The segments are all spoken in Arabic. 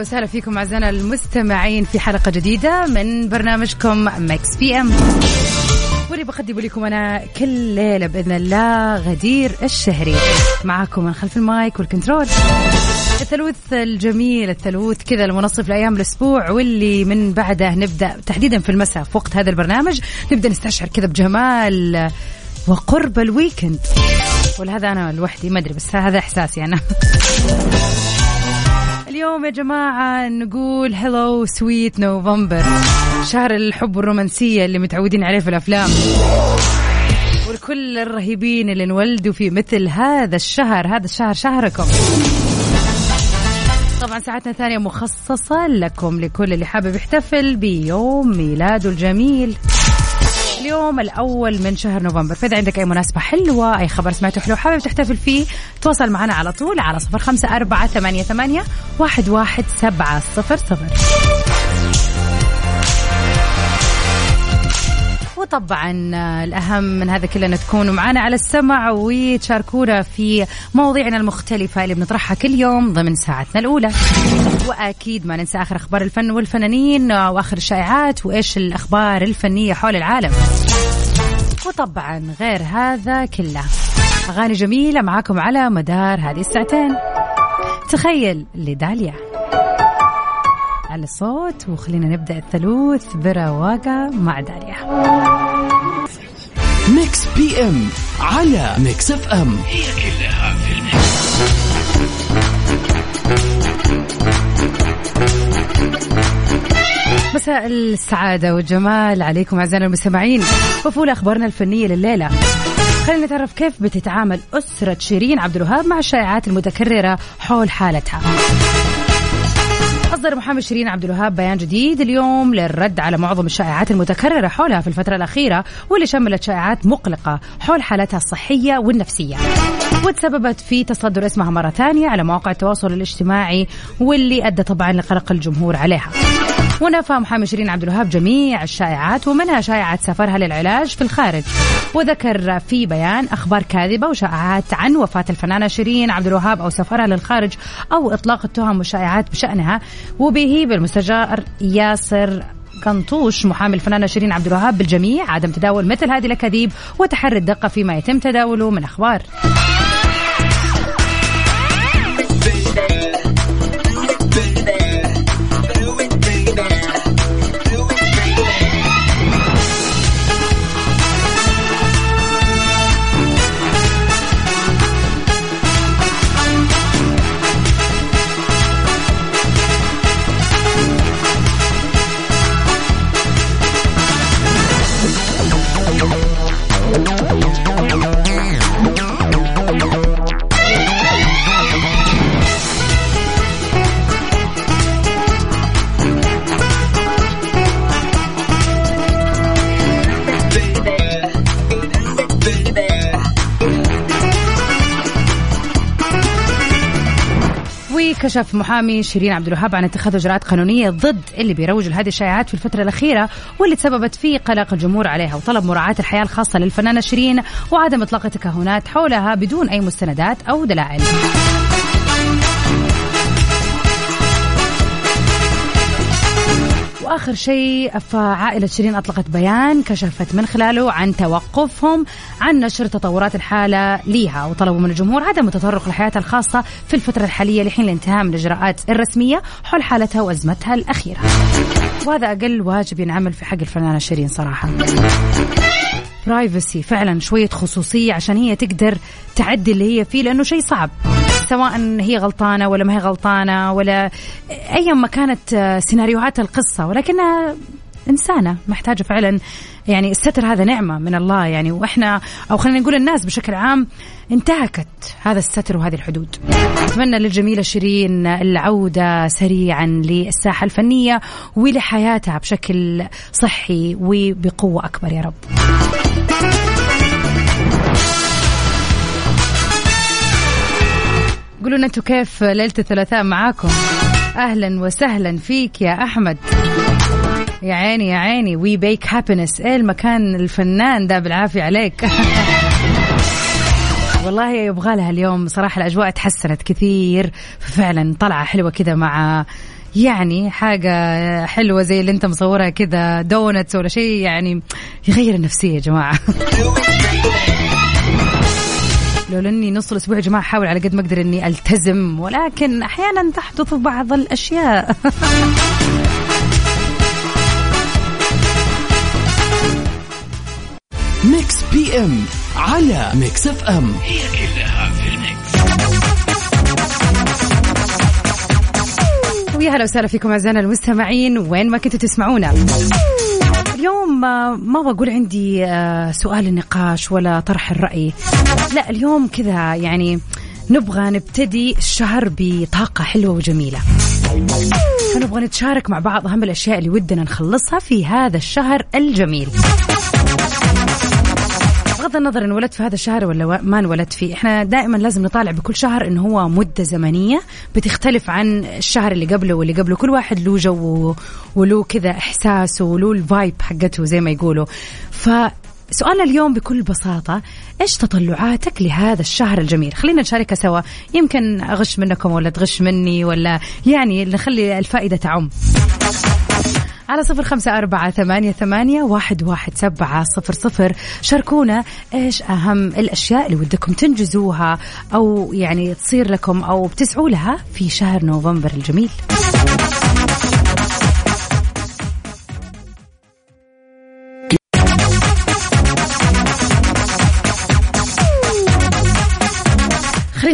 ويا هلا وسهلا فيكم أعزائنا المستمعين في حلقة جديدة من برنامجكم Mix PM. واللي بقدم لكم أنا كل ليلة بإذن الله غدير الشهري. معاكم من خلف ال mic وال control. الثلوث الجميل الثلوث كذا المنصف لأيام الأسبوع واللي من بعده نبدأ تحديدا في المساء في وقت هذا البرنامج. نبدأ نستشعر كذا بجمال وقرب ال weekend. ولهذا أنا لوحدي ما أدري بس هذا إحساسي أنا. اليوم يا جماعة نقول هلو سويت نوفمبر شهر الحب والرومانسية اللي متعودين عليه في الأفلام. والكل الرهيبين اللي انولدوا في مثل هذا الشهر. هذا الشهر شهركم. طبعا ساعتنا الثانية مخصصة لكم لكل اللي حابب يحتفل بيوم ميلاده الجميل. اليوم الأول من شهر نوفمبر. فإذا عندك أي مناسبة حلوة أي خبر سمعته حلو حابب تحتفل فيه تواصل معنا على طول على صفر خمسة أربعة ثمانية, ثمانية واحد, واحد سبعة صفر صفر. وطبعا آه، الأهم من هذا كله أن تكونوا معنا على السمع وتشاركونا في مواضيعنا المختلفة اللي بنطرحها كل يوم ضمن ساعتنا الأولى. وأكيد ما ننسى آخر أخبار الفن والفنانين آه، وآخر الشائعات وإيش الأخبار الفنية حول العالم. وطبعا غير هذا كله. أغاني جميلة معاكم على مدار هذه الساعتين. تخيل لداليا. على الصوت وخلينا نبدأ الثلوث برواقة مع داليا Mix PM على Mix FM. هي كلها في ال mix. مساء السعادة والجمال عليكم أعزائنا المستمعين. وفول أخبارنا الفنية لليلة. خلينا نتعرف كيف بتتعامل أسرة شيرين عبد الوهاب مع الشائعات المتكررة حول حالتها. أصدر محامي شيرين عبد الوهاب بيان جديد اليوم للرد على معظم الشائعات المتكررة حولها في الفترة الأخيرة واللي شملت شائعات مقلقة حول حالتها الصحية والنفسية. وتسببت في تصدر اسمها مرة ثانية على مواقع التواصل الاجتماعي واللي أدى طبعا لقلق الجمهور عليها. ونفى محامي شيرين عبد الوهاب جميع الشائعات ومنها شائعة سفرها للعلاج في الخارج. وذكر في بيان أخبار كاذبة وشائعات عن وفاة الفنانة شيرين عبد الوهاب أو سفرها للخارج أو إطلاق التهم والشائعات بشأنها وبيهيب المستشار ياسر قنطوش محامي الفنانة شيرين عبد الوهاب بالجميع عدم تداول مثل هذه الأكاذيب وتحري الدقة فيما يتم تداوله من أخبار. وكشف محامي شيرين عبد الوهاب عن اتخاذ اجراءات قانونية ضد اللي بيروجوا لهذه الشائعات في الفترة الأخيرة واللي تسببت في قلق الجمهور عليها وطلب مراعاة الحياة الخاصة للفنانة شيرين وعدم إطلاق تكهنات حولها بدون أي مستندات أو دلائل. وآخر شيء فعائلة شيرين أطلقت بيان كشفت من خلاله عن توقفهم عن نشر تطورات الحالة ليها وطلبوا من الجمهور عدم التطرق لحياتها الخاصة في الفترة الحالية لحين الانتهاء من الإجراءات الرسمية حول حالتها وأزمتها الأخيرة. وهذا أقل واجب ينعمل في حق الفنانة شيرين صراحة. برايفسي فعلا شوية خصوصية عشان هي تقدر تعدي اللي هي فيه لأنه شيء صعب سواء هي غلطانة ولا ما هي غلطانة ولا أيا ما كانت آه، سيناريوهات القصة. ولكنها إنسانة محتاجة فعلا يعني الستر هذا نعمة من الله. يعني وإحنا أو خلينا نقول الناس بشكل عام انتهكت هذا الستر وهذه الحدود. أتمنى للجميلة شيرين العودة سريعا للساحة الفنية ولحياتها بشكل صحي وبقوة أكبر يا رب. قولوا لنا أنتم كيف ليلة الثلاثاء معاكم؟ أهلا وسهلا فيك يا أحمد. يا عيني يا عيني. We bake happiness إيه المكان الفنان ده؟ بالعافية عليك. والله يبغى لها اليوم صراحة الأجواء تحسنت كثير. فعلا طلعة حلوة كذا مع يعني حاجة حلوة زي اللي أنت مصورها كذا donuts ولا شيء يعني يغير النفسية يا جماعة. لو اني نص الأسبوع يا جماعة احاول على قد ما أقدر إني ألتزم ولكن أحيانا تحدث بعض الأشياء. Mix PM على Mix FM. هي كلها في ال mix. ويا هلا وسهلا فيكم أعزائنا المستمعين وين ما كنتوا تسمعونا. اليوم آه، ما بقول عندي آه، سؤال النقاش ولا طرح الرأي. لا اليوم كذا يعني نبغى نبتدي الشهر بطاقة حلوة وجميلة. فنبغى نتشارك مع بعض أهم الأشياء اللي ودنا نخلصها في هذا الشهر الجميل. بغض النظر انولدت في هذا الشهر ولا ما انولدت فيه إحنا دائما لازم نطالع بكل شهر إنه هو مدة زمنية بتختلف عن الشهر اللي قبله واللي قبله. كل واحد له جو وله كذا احساسه وله الفايب حقته زي ما يقولوا. ف سؤالنا اليوم بكل بساطة إيش تطلعاتك لهذا الشهر الجميل؟ خلينا نشاركها سوا. يمكن أغش منكم ولا تغش مني ولا يعني نخلي الفائدة تعم. على صفر خمسة أربعة ثمانية, ثمانية واحد, واحد سبعة صفر صفر. شاركونا إيش أهم الأشياء اللي ودكم تنجزوها أو يعني تصير لكم أو بتسعوا لها في شهر نوفمبر الجميل.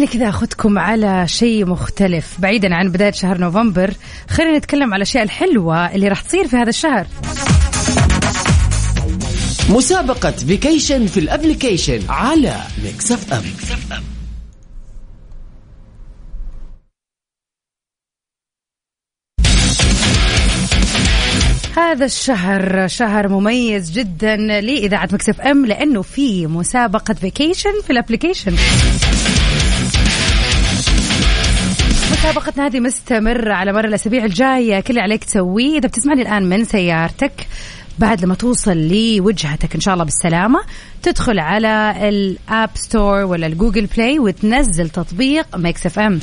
خليني كذا أخذكم على شيء مختلف. بعيدا عن بداية شهر نوفمبر خلينا نتكلم على الأشياء الحلوة اللي راح تصير في هذا الشهر. مسابقة vacation في ال application على Mix FM هذا الشهر شهر مميز جدا لإذاعة Mix FM لأنه في مسابقة vacation في ال application مسابقتنا هذه مستمرة على مر الأسابيع الجاية. كل اللي عليك تسويه إذا بتسمعني الآن من سيارتك بعد لما توصل لوجهتك إن شاء الله بالسلامة تدخل على ال App Store ولا ال Google Play وتنزل تطبيق Mix FM.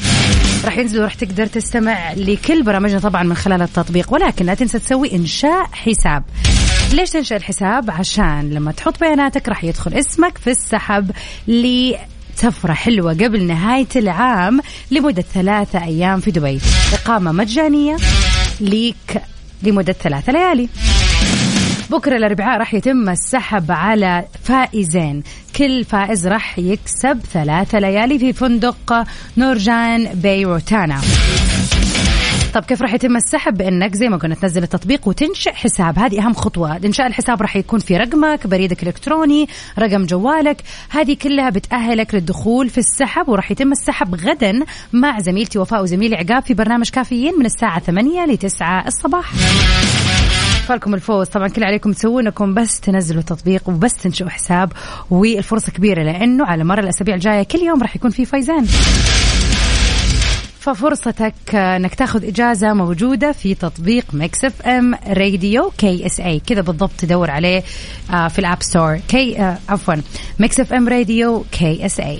راح ينزل وراح تقدر تستمع لكل برامجنا طبعا من خلال التطبيق ولكن لا تنسى تسوي إنشاء حساب. ليش تنشأ الحساب؟ عشان لما تحط بياناتك راح يدخل اسمك في السحب سفرة حلوة قبل نهاية العام لمدة ثلاثة أيام في دبي. إقامة مجانية ليك لمدة ثلاثة ليالي. بكرة الأربعاء راح يتم السحب على فائزين. كل فائز راح يكسب ثلاثة ليالي في فندق نورجان باي روتانا طب كيف راح يتم السحب؟ بأنك زي ما قلنا تنزل التطبيق وتنشئ حساب. هذه أهم خطوة. إنشاء الحساب راح يكون في رقمك بريدك الالكتروني رقم جوالك. هذه كلها بتأهلك للدخول في السحب وراح يتم السحب غدا مع زميلتي وفاء وزميلي عقاب في برنامج كافيين من الساعة 8 ل 9 الصباح. فالكم الفوز. طبعا كل عليكم تسوون انكم بس تنزلوا التطبيق وبس تنشئوا حساب. والفرصة كبيرة لأنه على مر الأسابيع الجاية كل يوم راح يكون في فايزان. ففرصتك إنك تاخذ إجازة موجودة في تطبيق Mix FM Radio KSA كذا بالضبط تدور عليه آه، في ال App Store. K آه، عفوا Mix FM Radio KSA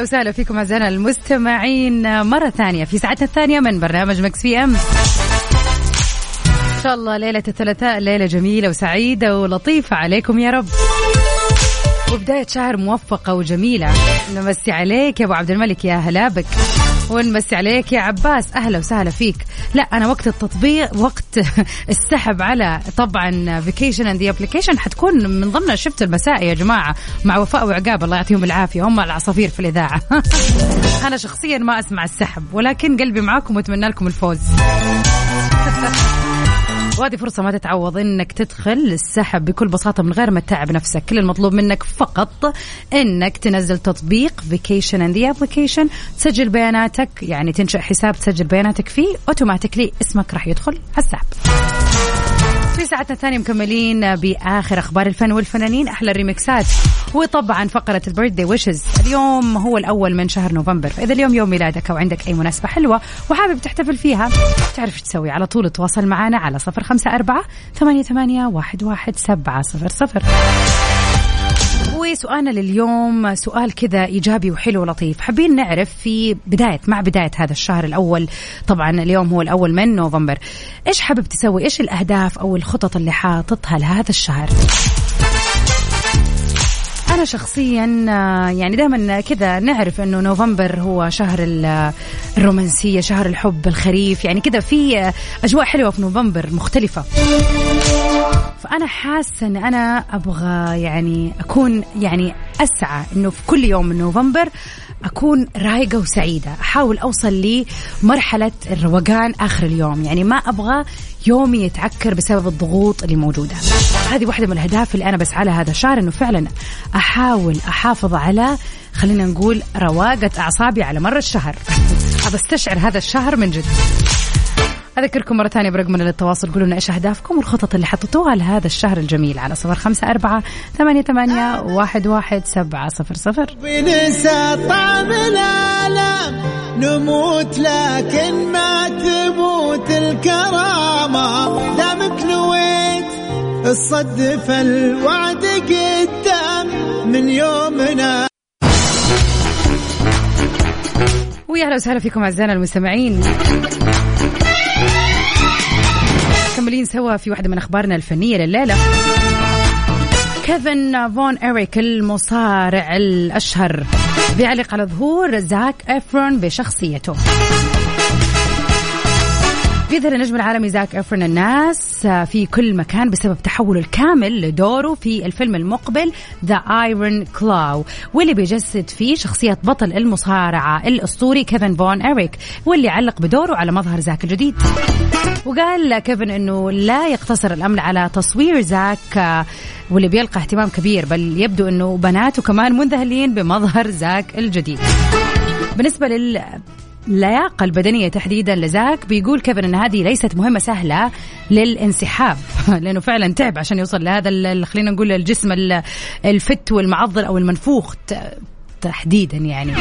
ويا هلا وسهلا فيكم أعزائنا المستمعين مرة ثانية في ساعتنا الثانية من برنامج Mix PM. إن شاء الله ليلة الثلاثاء ليلة جميلة وسعيدة ولطيفة عليكم يا رب. وبداية شهر موفقة وجميلة. نمسي عليك يا أبو عبد الملك يا هلا بك. ونمسي عليك يا عباس؟ أهلا وسهلا فيك. لا أنا وقت التطبيق وقت السحب على طبعا vacation and application حتكون من ضمن شفت المساء يا جماعة. مع وفاء وعقاب الله يعطيهم العافية. هم العصافير في الإذاعة. أنا شخصيا ما أسمع السحب ولكن قلبي معاكم وأتمنى لكم الفوز. وهذه فرصة ما تتعوض إنك تدخل السحب بكل بساطة من غير ما تتعب نفسك، كل المطلوب منك فقط إنك تنزل تطبيق vacation and application، تسجل بياناتك يعني تنشئ حساب تسجل بياناتك فيه، automatically اسمك راح يدخل على السحب. في ساعتنا الثانية مكملين بآخر أخبار الفن والفنانين أحلى الريمكسات وطبعا فقرة البيرثدي ويشز اليوم هو الأول من شهر نوفمبر. فإذا اليوم يوم ميلادك أو عندك أي مناسبة حلوة وحابب تحتفل فيها تعرف إيش تسوي. على طول تواصل معنا على صفر خمسة أربعة ثمانية, ثمانية واحد, واحد سبعة صفر صفر. وسؤالنا لليوم سؤال كذا إيجابي وحلو ولطيف. حابين نعرف في بداية مع بداية هذا الشهر الأول طبعا اليوم هو الأول من نوفمبر إيش حابب تسوي؟ إيش الأهداف أو الخطط اللي حاططها لهذا الشهر؟ أنا شخصيا آه، يعني دائما كذا نعرف إنه نوفمبر هو شهر ال- الرومانسية شهر الحب الخريف يعني كذا في آه، أجواء حلوة في نوفمبر مختلفة. فأنا حاسة أن أنا أبغى يعني أكون يعني أسعى أنه في كل يوم من نوفمبر أكون رايقة وسعيدة. أحاول أوصل لمرحلة الروقان آخر اليوم. يعني ما أبغى يومي يتعكر بسبب الضغوط اللي موجودة. هذه واحدة من الأهداف اللي أنا بسعى لها هذا الشهر أنه فعلا أحاول أحافظ على خلينا نقول رواقة أعصابي على مر الشهر. أبى أستشعر هذا الشهر من جد. أذكركم مرة ثانية برقمنا للتواصل قولوا لنا إيش أهدافكم والخطط اللي حطيتوها لهذا الشهر الجميل على صفر خمسة أربعة ثمانية, ثمانية واحد, واحد سبعة صفر صفر. بنسى طعم الآلام نموت لكن ما تموت الكرامة. دامك نويت الصدف الوعد قدام من يومنا. ويا أهلا وسهلا فيكم أعزائنا المستمعين. مكملين سوا في واحدة من أخبارنا الفنية لليلة. كيفن فون إريك المصارع الأشهر. بيعلق على ظهور زاك إفرون بشخصيته. بيبهر النجم العالمي زاك إفرون الناس في كل مكان بسبب تحوله الكامل لدوره في الفيلم المقبل The Iron Claw واللي بيجسد فيه شخصية بطل المصارعة الأسطوري كيفن فون إريك واللي علق بدوره على مظهر زاك الجديد. وقال كيفن إنه لا يقتصر الامر على تصوير زاك آه، واللي بيلقى اهتمام كبير بل يبدو إنه بناته كمان منذهلين بمظهر زاك الجديد. بالنسبة لل اللياقة البدنية تحديدا لزاك بيقول كيفن إن هذه ليست مهمة سهلة للانسحاب. لأنه فعلا تعب عشان يوصل لهذا خلينا نقول الجسم ال- الفت والمعضل أو المنفوخ تحديدا يعني.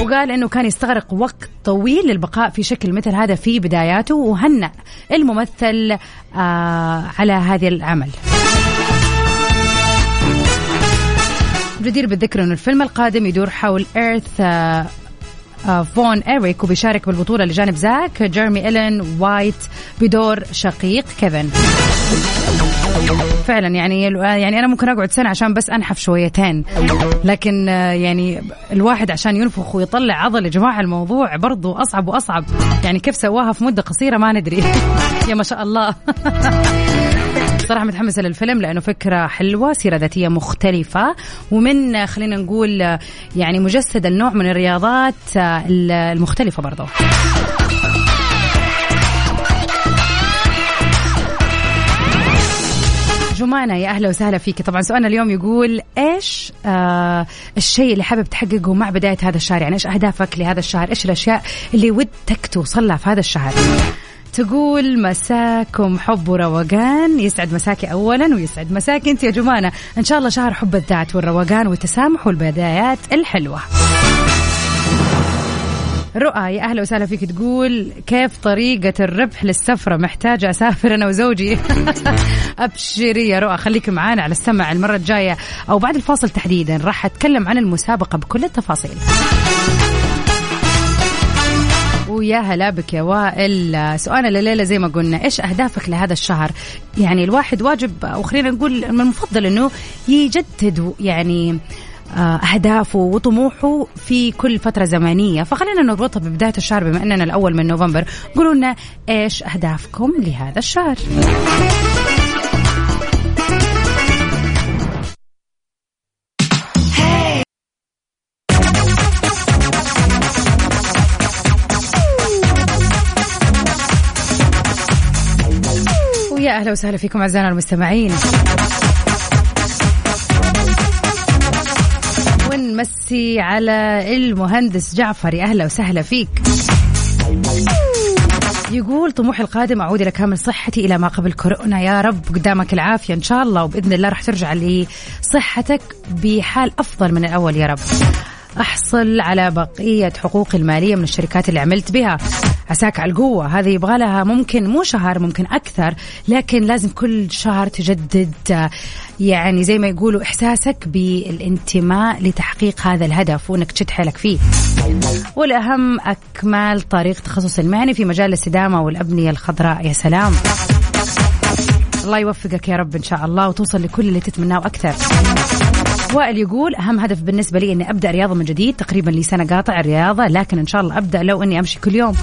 وقال إنه كان يستغرق وقت طويل للبقاء في شكل مثل هذا في بداياته وهنأ الممثل آه على هذا العمل. جدير بالذكر إنه الفيلم القادم يدور حول إرث آه، فون إريك وبيشارك بالبطولة لجانب زاك جيرمي ألين وايت بدور شقيق كيفن. فعلا يعني يعني أنا ممكن أقعد سنة عشان بس أنحف شويتين. لكن آه، يعني الواحد عشان ينفخ ويطلع عضل يا جماعة الموضوع برضو أصعب وأصعب. يعني كيف سواها في مدة قصيرة ما ندري. يا ما شاء الله. صراحة متحمسه للفيلم لأنه فكرة حلوة سيرة ذاتية مختلفة. ومن خلينا نقول يعني مجسد النوع من الرياضات المختلفة برضه جمانة يا أهلا وسهلا فيك. طبعا سؤالنا اليوم يقول إيش آه الشيء اللي حابب تحققه مع بداية هذا الشهر؟ يعني إيش أهدافك لهذا الشهر؟ إيش الأشياء اللي ودك توصل لها في هذا الشهر؟ تقول مساكم حب وروقان. يسعد مساكي اولا ويسعد مساك أنت يا جمانه إن شاء الله شهر حب الذات والروقان والتسامح والبدايات الحلوة. رؤى يا أهلا وسهلا فيك تقول كيف طريقة الربح للسفرة؟ محتاجة أسافر أنا وزوجي. أبشري يا رؤى. خليك معانا على السمع المرة الجاية أو بعد الفاصل تحديدا. راح أتكلم عن المسابقة بكل التفاصيل. ويا هلا بك يا وائل. سؤالنا الليلة زي ما قلنا إيش أهدافك لهذا الشهر؟ يعني الواحد واجب أو خلينا نقول من المفضل إنه يجدد يعني آه، أهدافه وطموحه في كل فترة زمنية. فخلينا نربطها ببداية الشهر بما أننا الأول من نوفمبر. قولوا لنا إيش أهدافكم لهذا الشهر؟ ويا أهلا وسهلا فيكم أعزائنا المستمعين. ونمسي على المهندس جعفر يا أهلا وسهلا فيك. يقول طموحي القادم أعود إلى كامل صحتي إلى ما قبل كورونا. يا رب قدامك العافية إن شاء الله وبإذن الله راح ترجع لصحتك بحال أفضل من الأول. يا رب أحصل على بقية حقوقي المالية من الشركات اللي عملت بها. عساك على القوة. هذه يبغى لها ممكن مو شهر ممكن أكثر لكن لازم كل شهر تجدد يعني زي ما يقولوا إحساسك بالانتماء لتحقيق هذا الهدف وإنك تشد حيلك فيه. والأهم اكمال طريق تخصص المهني في مجال الاستدامة والأبنية الخضراء. يا سلام. الله يوفقك يا رب إن شاء الله وتوصل لكل اللي تتمناه وأكثر وائل يقول أهم هدف بالنسبة لي إني أبدأ رياضة من جديد تقريبا لي سنه قاطع الرياضة لكن إن شاء الله أبدأ لو إني أمشي كل يوم.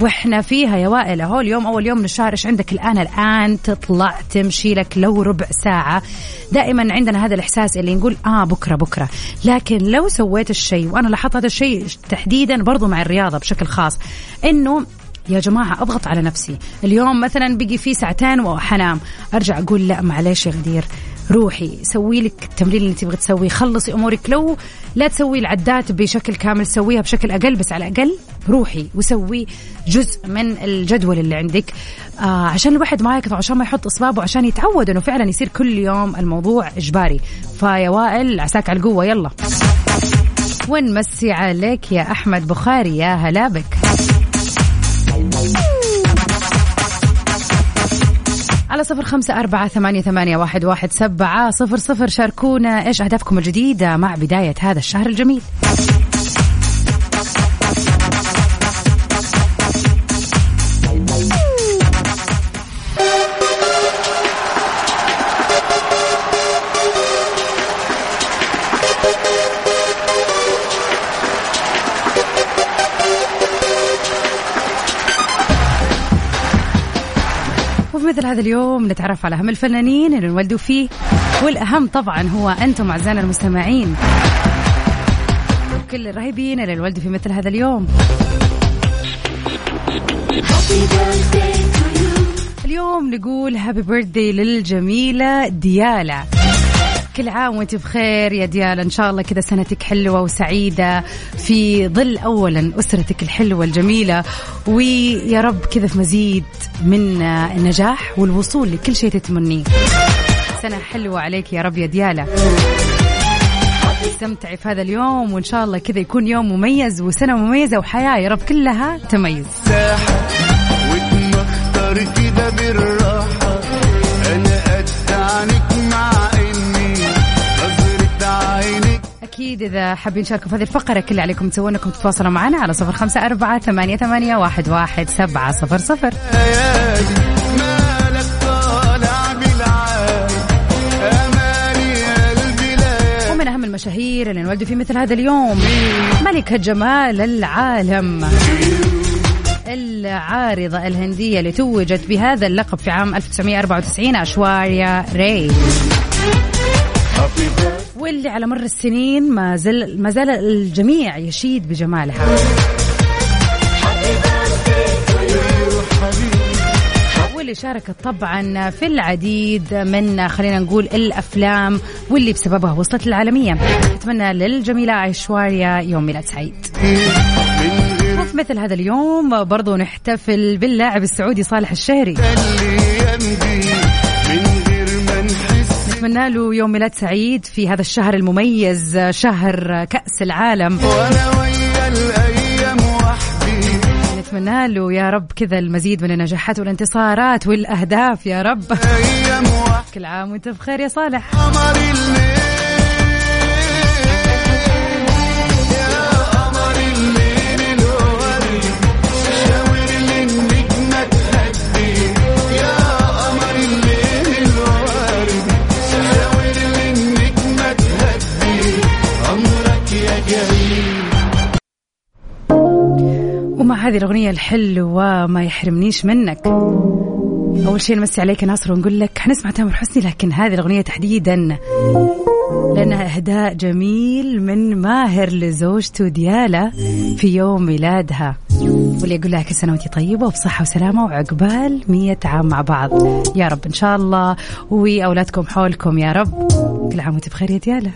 وإحنا فيها يا وائل اهو اليوم اول يوم من الشهر إيش عندك الآن؟ الآن تطلع تمشي لك لو ربع ساعة. دائما عندنا هذا الإحساس اللي نقول آه بكرة بكرة. لكن لو سويت الشيء وأنا لاحظت هذا الشيء تحديدا برضو مع الرياضة بشكل خاص إنه يا جماعة أضغط على نفسي. اليوم مثلا بقي في ساعتين وحنام أرجع أقول لا معلش يا غدير. روحي. سوي لك التمرين اللي تبغي تسويه. خلصي أمورك. لو لا تسوي العدات بشكل كامل سويها بشكل أقل بس على الأقل روحي وسوي جزء من الجدول اللي عندك. آه عشان الواحد ما يقطع عشان ما يحط اصبابه عشان يتعود إنه فعلا يصير كل يوم الموضوع إجباري. فيا وائل عساك على القوة. يلا. ونمسي عليك يا أحمد بخاري. يا هلا بك. على صفر خمسة أربعة ثمانية, ثمانية واحد, واحد سبعة صفر صفر. شاركونا إيش أهدافكم الجديدة مع بداية هذا الشهر الجميل. مثل هذا اليوم نتعرف على أهم الفنانين اللي انولدوا فيه والأهم طبعا هو أنتم أعزائنا المستمعين. كل الرهيبين اللي انولدوا في مثل هذا اليوم. اليوم نقول هابي بيرثدي للجميلة ديالا. كل عام وانت بخير يا ديالا إن شاء الله كذا سنتك حلوة وسعيدة في ظل اولا أسرتك الحلوة الجميلة. ويا رب كذا في مزيد من النجاح والوصول لكل شيء تتمنيه. سنة حلوة عليك يا رب يا ديالا استمتعي في هذا اليوم وإن شاء الله كذا يكون يوم مميز وسنة مميزة وحياة يا رب كلها تميز. كده بالراحة أنا قد عنك أكيد إذا حابين تشاركوا في هذه الفقرة كل عليكم تسوون أنكم تتواصلوا معنا على صفر خمسة أربعة ثمانية, ثمانية واحد, واحد سبعة صفر صفر. ومن أهم المشاهير اللي انولدوا في مثل هذا اليوم ملكة جمال العالم. العارضة الهندية اللي توجت بهذا اللقب في عام 1994 أشواريا ري. واللي على مر السنين ما زال ما زال الجميع يشيد بجمالها. واللي شاركت طبعا في العديد من خلينا نقول الأفلام واللي بسببها وصلت للعالمية. نتمنى للجميلة ايشواريا يوم ميلاد سعيد. وفي مثل هذا اليوم برضو نحتفل باللاعب السعودي صالح الشهري. نتمنى له يوم ميلاد سعيد في هذا الشهر المميز شهر كأس العالم. نتمنى له يا رب كذا المزيد من النجاحات والانتصارات والأهداف يا رب. كل عام وانت بخير يا صالح. هذه الأغنية الحلوة ما يحرمنيش منك. أول شيء نمسي عليك ناصر ونقول لك حنسمع تامر حسني لكن هذه الأغنية تحديدا. لأنها إهداء جميل من ماهر لزوجته ديالا في يوم ميلادها. واللي يقول لها كل سنة وأنت طيبة وبصحة وسلامة وعقبال مية عام مع بعض. يا رب إن شاء الله. وأولادكم حولكم يا رب. كل عام وأنت بخير يا ديالا